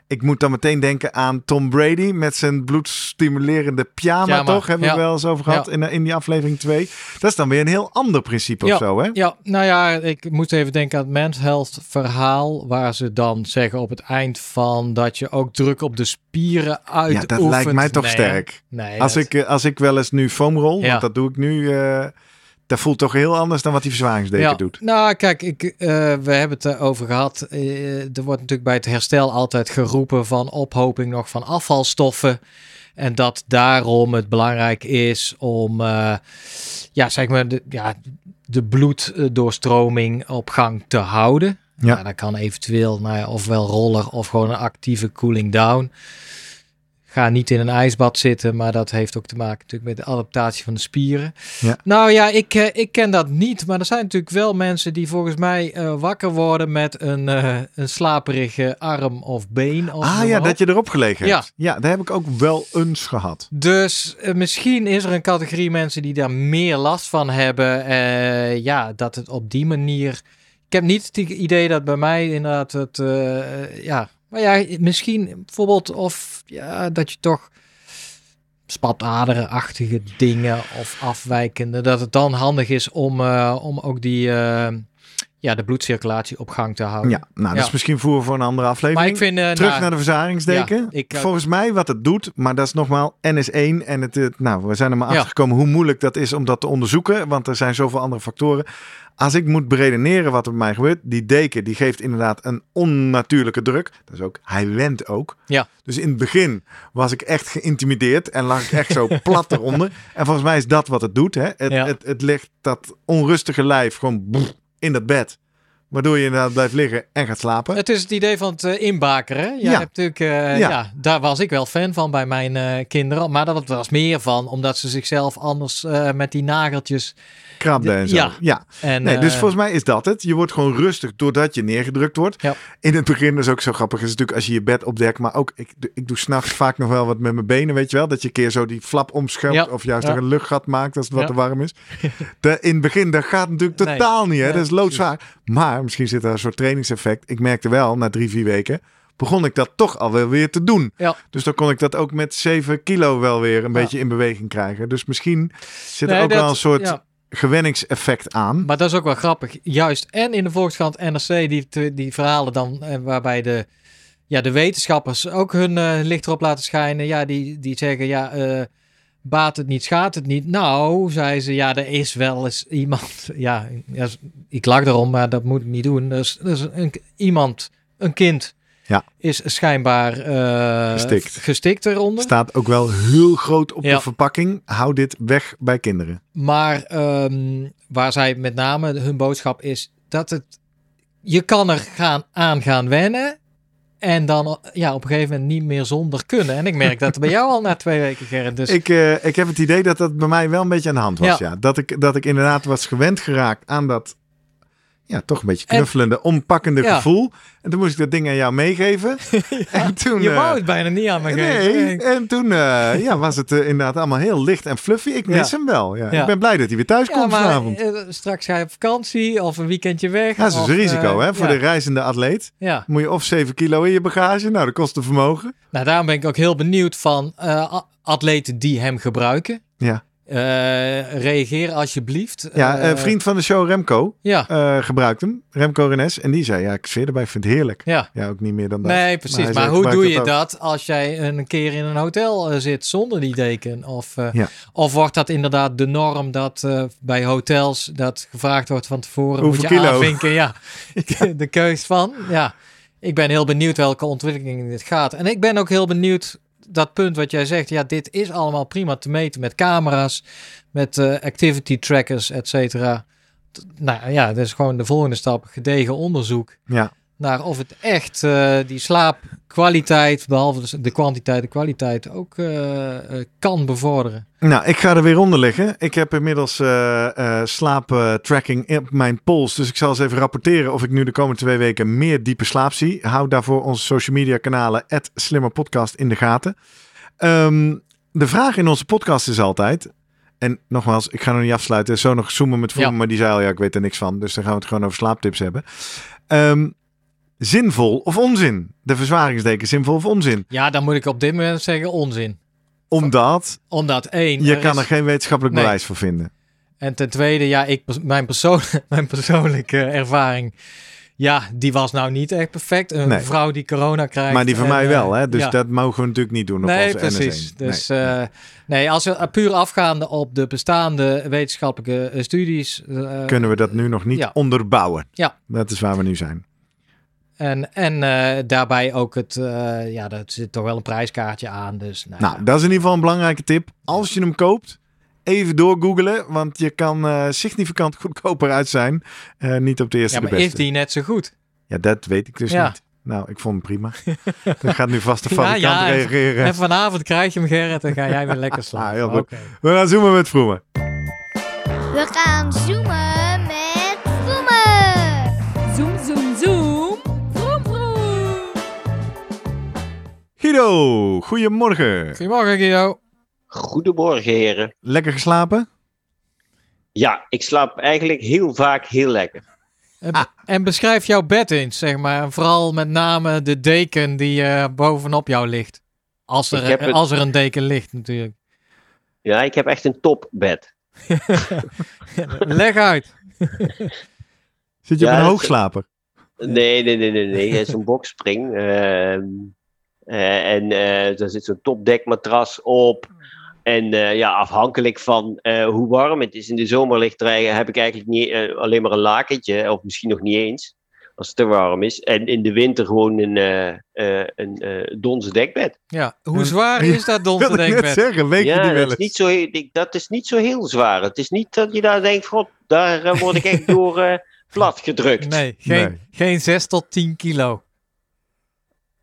Ik moet dan meteen denken aan Tom Brady met zijn bloedstimulerende pyjama, Pyjama, toch? Hebben we ja. wel eens over gehad Ja. in, in die aflevering 2. Dat is dan weer een heel ander principe Ja, of zo, hè? Ja, nou ja, ik moet even denken aan het Men's Health verhaal, waar ze dan zeggen op het eind van dat je ook druk op de spieren uit. Ja, dat lijkt mij toch sterk. Nee, Als dat- ik, eh, als ik wel eens nu foamrol, want dat doe ik nu, eh, dat voelt toch heel anders dan wat die verzwaringsdeken ja, doet. Nou, kijk, ik, eh, we hebben het erover gehad. Eh, er wordt natuurlijk bij het herstel altijd geroepen van ophoping nog van afvalstoffen. En dat daarom het belangrijk is om, eh, ja, zeg maar, de, ja, de bloeddoorstroming op gang te houden. Ja. Ja. dat kan eventueel, nou ja, ofwel roller of gewoon een actieve cooling down. Ga niet in een ijsbad zitten, maar dat heeft ook te maken natuurlijk met de adaptatie van de spieren. Ja. Nou ja, ik, eh, ik ken dat niet, maar er zijn natuurlijk wel mensen die volgens mij eh, wakker worden met een, eh, een slaperige arm of been. Of ah ja, op. dat je erop gelegen Ja. hebt. Ja, daar heb ik ook wel eens gehad. Dus misschien is er een categorie mensen die daar meer last van hebben. Ja, dat het op die manier. Ik heb niet het idee dat bij mij inderdaad het. ja, maar ja, misschien bijvoorbeeld of ja, dat je toch spataderenachtige dingen of afwijkende. Dat het dan handig is om, eh, om ook die. eh, ja, de bloedcirculatie op gang te houden. Ja, nou, dat Ja. is misschien voer voor een andere aflevering. Maar ik vind. eh, Terug nou, naar de verzwaringsdeken. Ja, ik, eh, Volgens mij wat het doet, maar dat is nogmaals NS1. En het, nou, we zijn er maar achter gekomen hoe moeilijk dat is om dat te onderzoeken. Want er zijn zoveel andere factoren. Als ik moet beredeneren wat er bij mij gebeurt. Die deken die geeft inderdaad een onnatuurlijke druk. Dat is ook, hij went ook. Ja. Dus in het begin was ik echt geïntimideerd. En lag ik echt zo plat eronder. En volgens mij is dat wat het doet. Hè? Het, het, het legt dat onrustige lijf gewoon in dat bed. Waardoor je inderdaad blijft liggen en gaat slapen. Het is het idee van het eh, inbakeren. Ja. hebt natuurlijk, eh, Ja. ja. daar was ik wel fan van bij mijn eh, kinderen. Maar dat was meer van omdat ze zichzelf anders met die nageltjes. Krabben en zo. Ja. ja. En, Nee, dus eh, volgens mij is dat het. Je wordt gewoon rustig doordat je neergedrukt wordt. Ja. In het begin is ook zo grappig. is natuurlijk als je je bed opdekt. Maar ook, ik, ik doe s'nachts vaak nog wel wat met mijn benen, weet je wel. Dat je een keer zo die flap omschuift. Ja. Of juist nog een luchtgat maakt als het wat te warm is. De, in het begin, dat gaat natuurlijk Nee. totaal niet. Hè? Dat is loodzwaar. Maar misschien zit er een soort trainingseffect. Ik merkte wel, na drie, vier weken... begon ik dat toch alweer weer te doen. Ja. Dus dan kon ik dat ook met 7 kilo wel weer een Ja. beetje in beweging krijgen. Dus misschien zit er nee, ook dat- wel een soort ja. Gewenningseffect aan. Maar dat is ook wel grappig. Juist. En in de Volkskrant NRC die, die verhalen dan eh, waarbij de, ja, de wetenschappers ook hun eh, licht erop laten schijnen. Ja, die, die zeggen ja, eh, baat het niet, schaadt het niet. Nou, zei ze, ja, er is wel eens iemand. Ja, ik lag erom, maar dat moet ik niet doen. Dus, dus een, iemand, een kind, Ja. is schijnbaar eh, Gestikt. gestikt eronder. staat ook wel heel groot op de verpakking. Hou dit weg bij kinderen. Maar ehm, waar zij met name hun boodschap is dat het je kan er gaan aan gaan wennen en dan ja op een gegeven moment niet meer zonder kunnen. En ik merk dat bij jou al na twee weken Gerrit. Dus Ik, eh, ik heb het idee dat dat bij mij wel een beetje aan de hand was. Ja. Ja. Dat, ik, dat ik inderdaad was gewend geraakt aan dat ja, toch een beetje En- knuffelende, ompakkende Ja. gevoel. En toen moest ik dat ding aan jou meegeven. en toen, je eh, wou het bijna niet aan me Nee, geven. en toen eh, ja, was het eh, inderdaad allemaal heel licht en fluffy. Ik mis Ja. hem wel. Ja. Ik ben blij dat hij weer thuis komt maar vanavond. eh, straks ga je op vakantie of een weekendje weg. Dat is of, een risico eh, hè, voor de reizende atleet. Ja, Moet je of 7 kilo in je bagage. Nou, dat kost een vermogen. nou daarom ben ik ook heel benieuwd van eh, atleten die hem gebruiken. Ja. Eh, reageer alsjeblieft. Ja, Eh, eh, vriend van de show Remco Ja, gebruikt hem. Remco Renes. En die zei, ja, ik zweer erbij, vind het heerlijk. ja. Ja, ook niet meer dan dat. Nee, precies. Maar, zei, hoe doe je ook. dat als jij een keer in een hotel zit zonder die deken? Of, Ja. of wordt dat inderdaad de norm dat bij hotels dat gevraagd wordt van tevoren? Hoeveel moet je kilo? aanvinken, ja, de keus van. Ja, ik ben heel benieuwd welke ontwikkeling dit gaat. En ik ben ook heel benieuwd dat punt wat jij zegt. Ja, dit is allemaal prima te meten met camera's, met eh, activity trackers, et cetera. Nou ja, dat is gewoon de volgende stap. Gedegen onderzoek Ja, naar of het echt eh, die slaapkwaliteit, behalve dus de kwantiteit, de kwaliteit, ook eh, eh, kan bevorderen. Nou, ik ga er weer onder liggen. Ik heb inmiddels slaaptracking op mijn pols. Dus ik zal eens even rapporteren of ik nu de komende twee weken meer diepe slaap zie. Hou daarvoor onze social media kanalen, slimmerpodcast, in de gaten. Ehm, de vraag in onze podcast is altijd... En nogmaals, ik ga nog niet afsluiten. Zo nog zoomen met Vroom, Ja. maar die zei al, ja, ik weet er niks van. Dus dan gaan we het gewoon over slaaptips hebben. Ehm, zinvol of onzin? De verzwaringsdeken, zinvol of onzin? Ja, dan moet ik op dit moment zeggen onzin. Omdat Omdat één, je er kan is- er geen wetenschappelijk Nee. bewijs voor vinden. en ten tweede, ja, ik, mijn, persoon, mijn persoonlijke ervaring, ja, die was nou niet echt perfect. Een Nee. vrouw die corona krijgt. Maar die van en, mij eh, wel, hè? Dus ja. dat mogen we natuurlijk niet doen op Nee, precies. NS1. Dus Nee. nee, nee als we eh, puur afgaande op de bestaande wetenschappelijke eh, studies. eh, Kunnen we dat nu nog niet ja. onderbouwen? Ja. Dat is waar we nu zijn. En, en eh, daarbij ook het, eh, ja, daar zit toch wel een prijskaartje aan. Dus, nou, Nou, dat is in ieder geval een belangrijke tip. Als je hem koopt, even doorgoogelen, want je kan eh, significant goedkoper uit zijn. Eh, niet op de eerste ja, maar de is die net zo goed? Ja, dat weet ik dus Ja. niet. Nou, ik vond hem prima. Dan gaat nu vast de fabrikant ja, reageren. En vanavond krijg je hem, Gerrit, en ga jij weer lekker slapen. Ah, heel goed. We gaan zoomen met Vroemen. We gaan zoomen Guido, goedemorgen. Goedemorgen, Guido. Goedemorgen, heren. Lekker geslapen? Ja, ik slaap eigenlijk heel vaak heel lekker. En, Ah. en beschrijf jouw bed eens, zeg maar. En vooral met name de deken die eh, bovenop jou ligt. Als er, het- als er een deken ligt, natuurlijk. Ja, ik heb echt een topbed. Leg uit. Zit je Ja, op een hoogslaper? Nee, nee, nee, nee, nee. Het is een boxspring. ehm, eh, en eh daar zit zo'n topdekmatras op. En eh, ja, afhankelijk van eh, hoe warm het is in de zomer ligt er, heb ik eigenlijk niet, eh, alleen maar een lakentje. Of misschien nog niet eens. Als het te warm is. En in de winter gewoon een, eh eh een eh donzen dekbed. Ja, hoe zwaar is dat donse Wilde ik dekbed? zeggen, weet je ja, die wel dat is, eens? niet zo, ik- dat is niet zo heel zwaar. Het is niet dat je daar denkt, god, daar eh, word ik echt door eh, plat gedrukt. Nee, geen, Nee. geen 6 tot 10 kilo.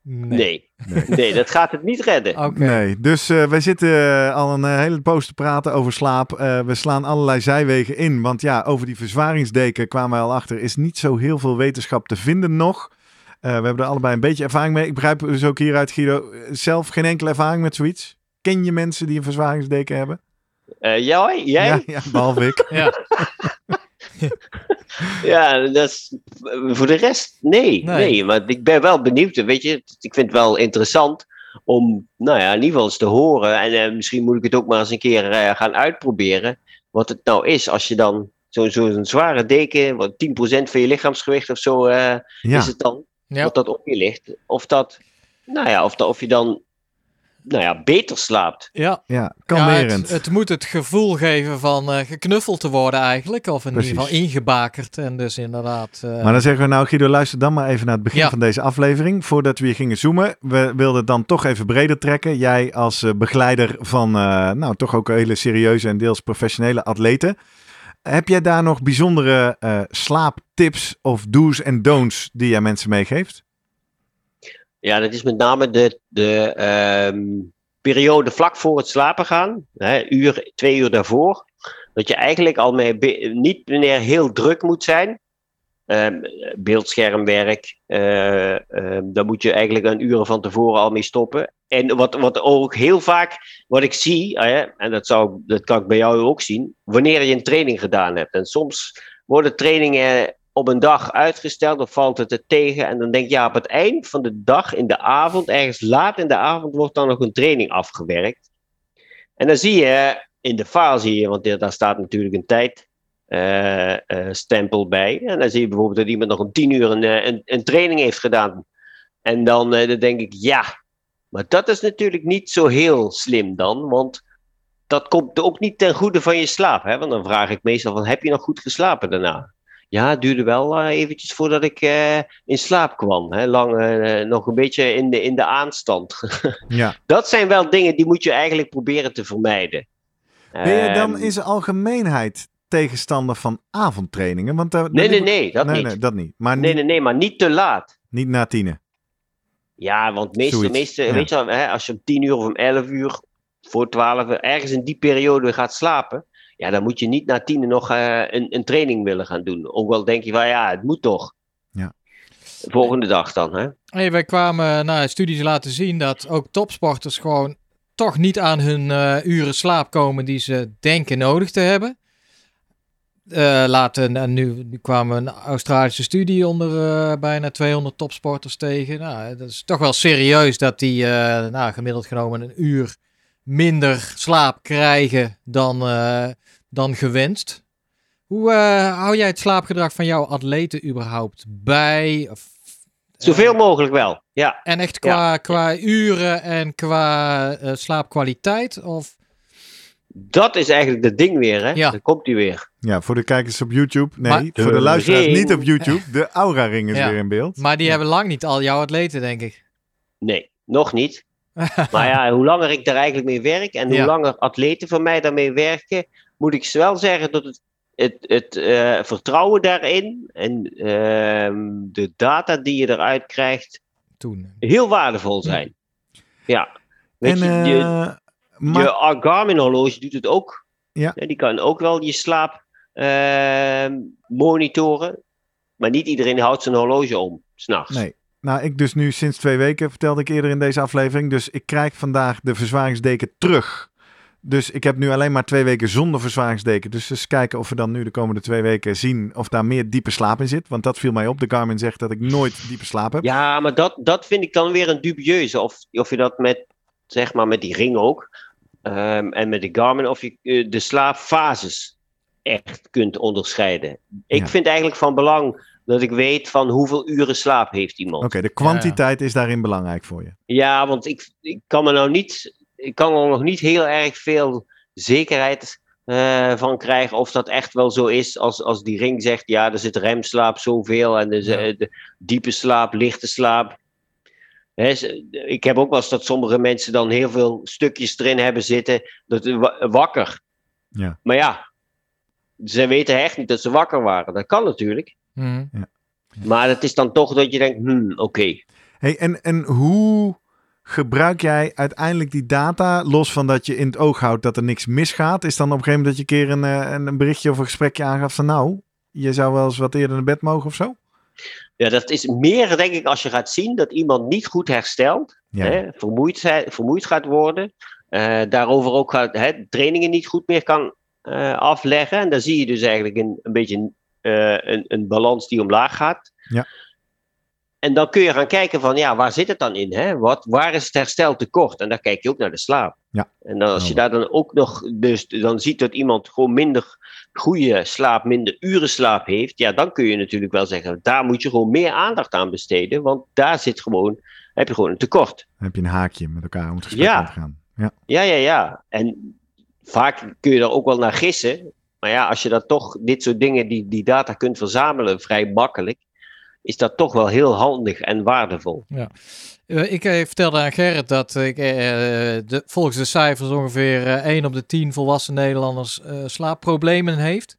Nee. Nee. dat gaat het niet redden. Oké. Nee, dus eh, wij zitten eh, al een eh, hele poos te praten over slaap. Eh, we slaan allerlei zijwegen in, want ja, over die verzwaringsdeken kwamen wij al achter, is niet zo heel veel wetenschap te vinden nog. Eh, we hebben er allebei een beetje ervaring mee. Ik begrijp dus ook hieruit, Guido, zelf geen enkele ervaring met zoiets. Ken je mensen die een verzwaringsdeken hebben? Eh, jij? Jij? Ja, ja, behalve ik. Ja, Ja, dat is, voor de rest, nee, Nee. nee. Maar ik ben wel benieuwd. Weet je, ik vind het wel interessant om, nou ja, in ieder geval eens te horen. En eh, misschien moet ik het ook maar eens een keer eh, gaan uitproberen. Wat het nou is als je dan zo'n zo'n zware deken, wat 10% van je lichaamsgewicht of zo eh, Ja, is het dan, ja. wat dat op je ligt. Of dat, nou ja, of, dat, of je dan, nou ja, beter slaapt. ja. ja Ja, kalmerend. het, het moet het gevoel geven van eh, geknuffeld te worden eigenlijk. Of in Precies. ieder geval ingebakerd. En dus inderdaad... eh, Maar dan zeggen we nou, Guido, luister dan maar even naar het begin Ja. van deze aflevering. Voordat we hier gingen zoomen. We wilden het dan toch even breder trekken. Jij als eh, begeleider van, eh, nou, toch ook hele serieuze en deels professionele atleten. Heb jij daar nog bijzondere eh, slaaptips of do's en don'ts die jij mensen meegeeft? Ja, dat is met name de, de ehm, periode vlak voor het slapen gaan. Hè, uur, twee uur daarvoor. Dat je eigenlijk al mee niet meer heel druk moet zijn. Ehm, beeldschermwerk, ehm, daar moet je eigenlijk een uur van tevoren al mee stoppen. En wat, wat ook heel vaak, wat ik zie, hè, en dat, zou, dat kan ik bij jou ook zien, wanneer je een training gedaan hebt. En soms worden trainingen op een dag uitgesteld of valt het er tegen. En dan denk je, ja, op het eind van de dag, in de avond, ergens laat in de avond, wordt dan nog een training afgewerkt. En dan zie je, in de file zie je, want daar staat natuurlijk een tijd. eh, eh, bij. En dan zie je bijvoorbeeld dat iemand nog om tien uur een, eh, een, training heeft gedaan. En dan, dan denk ik, ja, maar dat is natuurlijk niet zo heel slim dan, want dat komt ook niet ten goede van je slaap. Hè? Want dan vraag ik meestal van, heb je nog goed geslapen daarna? Ja, het duurde wel eh, eventjes voordat ik eh, in slaap kwam. Hè? Lang, eh, nog een beetje in de, in de aanstand. Ja. dat zijn wel dingen die moet je eigenlijk proberen te vermijden. Ben je dan Ehm, in zijn algemeenheid tegenstander van avondtrainingen? Want, daar- Nee, nee, nee, dat nee, niet. nee, dat niet. Maar Nee, nee, nee, maar niet te laat. niet na tienen. Ja, want meestal, meestal ja. weet je wel, hè, als je om tien uur of om elf uur voor twaalf uur ergens in die periode gaat slapen, ja, dan moet je niet na tien nog eh, een, een training willen gaan doen. Ook al denk je van ja, het moet toch. Ja. Volgende dag dan, hè? Hey, wij kwamen na studies laten zien dat ook topsporters gewoon toch niet aan hun eh, uren slaap komen die ze denken nodig te hebben. Eh, laten, en nu, nu kwamen we een Australische studie onder eh, bijna 200 topsporters tegen. Nou, dat is toch wel serieus dat die eh, nou, gemiddeld genomen een uur minder slaap krijgen dan, eh, dan gewenst. Hoe eh, hou jij het slaapgedrag van jouw atleten überhaupt bij? Of, Zoveel mogelijk wel, ja. en echt qua, qua uren en qua eh, slaapkwaliteit? Of Dat is eigenlijk het ding weer, hè? Ja. Dan komt hij weer. Ja, voor de kijkers op YouTube. Nee, Maar- voor de De luisteraars ring. niet op YouTube. De Aura-ring is Ja. weer in beeld. Maar die hebben lang niet al jouw atleten, denk ik. Nee, nog niet. Maar ja, hoe langer ik daar eigenlijk mee werk en hoe Ja. langer atleten van mij daarmee werken, moet ik wel zeggen dat het, het, het eh, vertrouwen daarin en ehm, de data die je eruit krijgt Toen. heel waardevol zijn. Ja. Weet En, je, eh, je, maar, je Garmin horloge doet het ook. Ja. Die kan ook wel je slaap ehm, monitoren. Maar niet iedereen houdt zijn horloge om, s'nachts. nee. Nou, ik dus nu sinds twee weken, vertelde ik eerder in deze aflevering. Dus ik krijg vandaag de verzwaringsdeken terug. Dus ik heb nu alleen maar twee weken zonder verzwaringsdeken. Dus eens kijken of we dan nu de komende twee weken zien of daar meer diepe slaap in zit. Want dat viel mij op. De Garmin zegt dat ik nooit diepe slaap heb. Ja, maar dat, dat vind ik dan weer een dubieuze. Of, of je dat met, zeg maar, met die ring ook. ehm, en met de Garmin, of je eh, de slaapfases echt kunt onderscheiden. Ik Ja. vind eigenlijk van belang dat ik weet van hoeveel uren slaap heeft iemand. Oké, de kwantiteit is daarin belangrijk voor je. Ja, want ik, ik kan me nou niet, ik kan er nog niet heel erg veel zekerheid eh, van krijgen of dat echt wel zo is als, als die ring zegt, ja, er zit remslaap zoveel en de, Ja. de diepe slaap, lichte slaap. Ik heb ook wel eens dat sommige mensen dan heel veel stukjes erin hebben zitten, dat wa- wakker. Ja. Maar ja, ze weten echt niet dat ze wakker waren. Dat kan natuurlijk. Mhm. Maar het is dan toch dat je denkt, hmm, oké. Hey, en, en hoe gebruik jij uiteindelijk die data, los van dat je in het oog houdt dat er niks misgaat? Is dan op een gegeven moment dat je een keer een, eh, een, een berichtje of een gesprekje aangaf van nou, je zou wel eens wat eerder naar bed mogen of zo? Ja, dat is meer, denk ik, als je gaat zien dat iemand niet goed herstelt, Ja, hè, vermoeid, vermoeid gaat worden, eh, daarover ook gaat, hè, trainingen niet goed meer kan eh, afleggen. En dan zie je dus eigenlijk een, een beetje eh, een, een balans die omlaag gaat. Ja. En dan kun je gaan kijken van, ja, waar zit het dan in? Hè? Wat, waar is het herstel tekort? En dan kijk je ook naar de slaap. Ja. En dan, als je daar dan ook nog, dus dan ziet dat iemand gewoon minder goede slaap, minder uren slaap heeft, ja, dan kun je natuurlijk wel zeggen, daar moet je gewoon meer aandacht aan besteden, want daar zit gewoon, heb je gewoon een tekort. Dan heb je een haakje met elkaar om het gesprek Ja. te gaan. Ja. Ja, ja, ja. En vaak kun je er ook wel naar gissen, maar ja, als je dat toch, dit soort dingen, die, die data kunt verzamelen vrij makkelijk, is dat toch wel heel handig en waardevol. Eh, ik eh, vertelde aan Gerrit dat ik, eh, de, volgens de cijfers ongeveer eh 1 op de 10 volwassen Nederlanders eh, slaapproblemen heeft.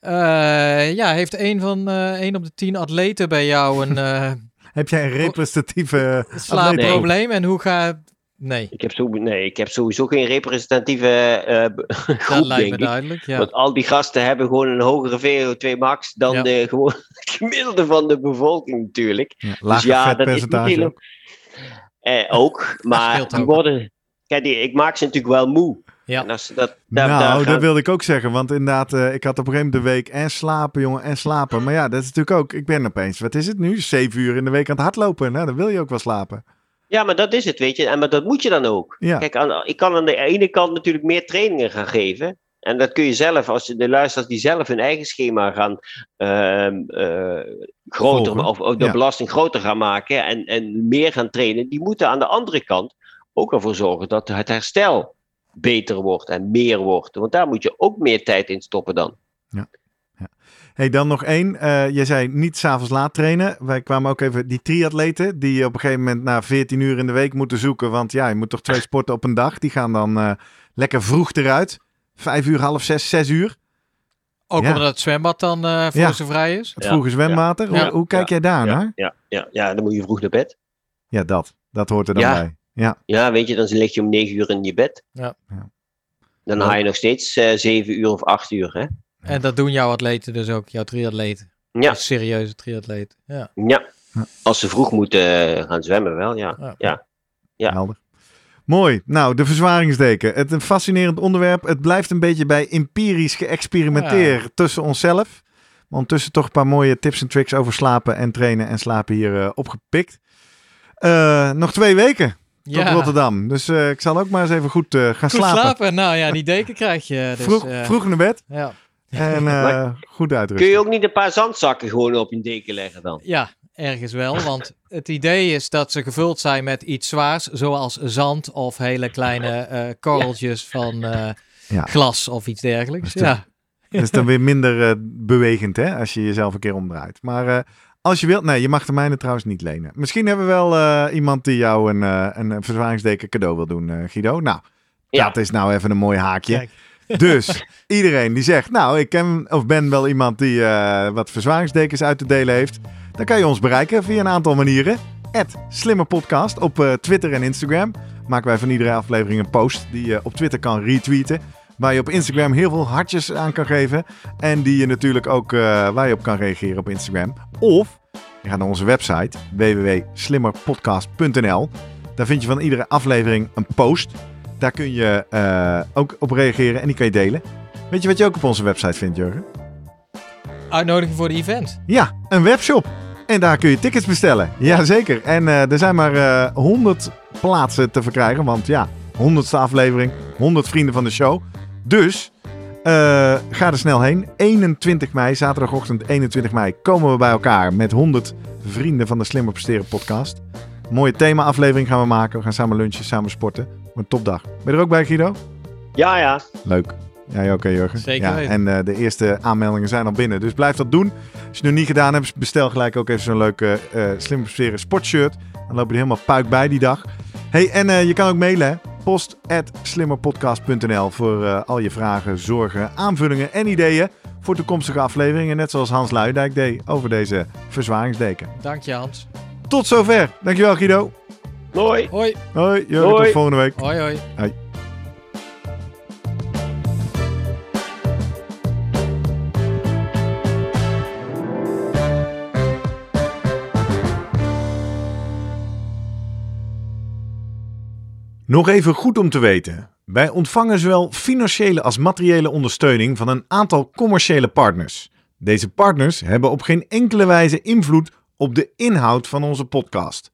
Eh, ja, heeft een van eh 1 op de 10 atleten bij jou een eh, Heb jij een representatieve slaapprobleem? En hoe gaat... Nee, Ik heb, zo, nee, ik heb sowieso geen representatieve eh, b- dat groep, lijkt me duidelijk. Ja. Want al die gasten hebben gewoon een hogere VO2 max dan Ja. de gewoon het gemiddelde van de bevolking natuurlijk. Ja, Dus ja, dat is niet heel-. Eh, ook, maar die worden... Kijk, die, ik maak ze natuurlijk wel moe. Ja. Dat, nou, daar dat gaan- wilde ik ook zeggen. Want inderdaad, eh, ik had op een gegeven moment de week en slapen, jongen, en slapen. Maar ja, dat is natuurlijk ook... Ik ben opeens, wat is het nu? Zeven uur in de week aan het hardlopen. Nou, dan wil je ook wel slapen. Ja, maar dat is het, weet je. En maar dat moet je dan ook. Ja. Kijk, aan, ik kan aan de ene kant natuurlijk meer trainingen gaan geven. En dat kun je zelf, als de luisteraars die zelf hun eigen schema gaan ehm, eh, groter, Volgen. of, of de Ja. belasting groter gaan maken en, en meer gaan trainen, die moeten aan de andere kant ook ervoor zorgen dat het herstel beter wordt en meer wordt. Want daar moet je ook meer tijd in stoppen dan. Hey, dan nog één. Eh je zei niet s'avonds laat trainen. Wij kwamen ook even die triatleten die op een gegeven moment na 14 uur in de week moeten zoeken. Want ja, je moet toch twee sporten op een dag. Die gaan dan eh, lekker vroeg eruit. Vijf uur, half zes, zes uur. Ook Ja. omdat het zwembad dan eh voor Ja. ze vrij is. Het vroege zwemwater. Hoe, Ja. hoe kijk jij daar ja, naar? Ja, ja, ja, dan moet je vroeg naar bed. Ja, dat. Dat hoort er dan Ja. bij. Ja, Ja, weet je, dan lig je om negen uur in je bed. Ja. Ja. Dan haal je nog steeds eh, zeven uur of acht uur, hè? En dat doen jouw atleten dus ook, jouw triatleten. Ja. Serieuze triatleten. Ja. Ja. Als ze vroeg moeten eh, gaan zwemmen, wel, ja. Ja. Ja. Ja. helder. Mooi. Nou, de verzwaringsdeken. Het een fascinerend onderwerp. Het blijft een beetje bij empirisch geëxperimenteer tussen onszelf. Maar ondertussen toch een paar mooie tips en tricks over slapen en trainen en slapen hier eh, opgepikt. Eh, nog twee weken tot Ja. Rotterdam. Dus eh, ik zal ook maar eens even goed eh, gaan Goed slapen. slapen. Nou ja, die deken krijg je. Dus, vroeg, eh, vroeg naar bed Ja. En eh, Maar- goed Kun uitrusten. je ook niet een paar zandzakken gewoon op je deken leggen dan? ja, ergens wel. Want het idee is dat ze gevuld zijn met iets zwaars, zoals zand of hele kleine eh, korreltjes van eh, Ja. glas of iets dergelijks. Dat is Ja. Dat is dan weer minder bewegend hè, als je jezelf een keer omdraait. Maar eh, als je wilt, nee, je mag de mijne trouwens niet lenen. Misschien hebben we wel eh, iemand die jou een, eh, een verzwaringsdeken cadeau wil doen, eh, Guido. Nou, Ja. dat is nou even een mooi haakje. Kijk. Dus iedereen die zegt, nou, ik ken of ben wel iemand die eh, wat verzwaringsdekens uit te delen heeft. Dan kan je ons bereiken via een aantal manieren. Slimmerpodcast op eh, Twitter en Instagram. Maken wij van iedere aflevering een post die je op Twitter kan retweeten. Waar je op Instagram heel veel hartjes aan kan geven. En die je natuurlijk ook eh, waar je op kan reageren op Instagram. Of je gaat naar onze website www.slimmerpodcast.nl. Daar vind je van iedere aflevering een post. Daar kun je eh, ook op reageren en die kan je delen. Weet je wat je ook op onze website vindt, Jurgen? Uitnodiging voor de event. Ja, een webshop. En daar kun je tickets bestellen. Jazeker. En eh, er zijn maar eh 100 plaatsen te verkrijgen. Want ja, 100ste aflevering, 100 vrienden van de show. Dus ga er snel heen. 21 mei, zaterdagochtend 21 mei, komen we bij elkaar met 100 vrienden van de Slimmer Presteren podcast. Mooie thema-aflevering gaan we maken. We gaan samen lunchen, samen sporten. Een topdag. Ben je er ook bij, Guido? Ja, ja. Leuk. Jij ook, hè, Jurgen? Zeker ja. En eh, de eerste aanmeldingen zijn al binnen. Dus blijf dat doen. Als je het nog niet gedaan hebt, bestel gelijk ook even zo'n leuke uh, Slim Presteren sportshirt. Dan loop je er helemaal puik bij die dag. Hey, en eh, je kan ook mailen, hè? Post at slimmerpodcast.nl voor eh, al je vragen, zorgen, aanvullingen en ideeën voor toekomstige afleveringen. Net zoals Hans Luidijk deed over deze verzwaringsdeken. Dank je Hans. Tot zover. Dankjewel, Guido. Hoi. Hoi. Hoi. Tot volgende week. Hoi hoi. Nog even goed om te weten. Wij ontvangen zowel financiële als materiële ondersteuning van een aantal commerciële partners. Deze partners hebben op geen enkele wijze invloed op de inhoud van onze podcast.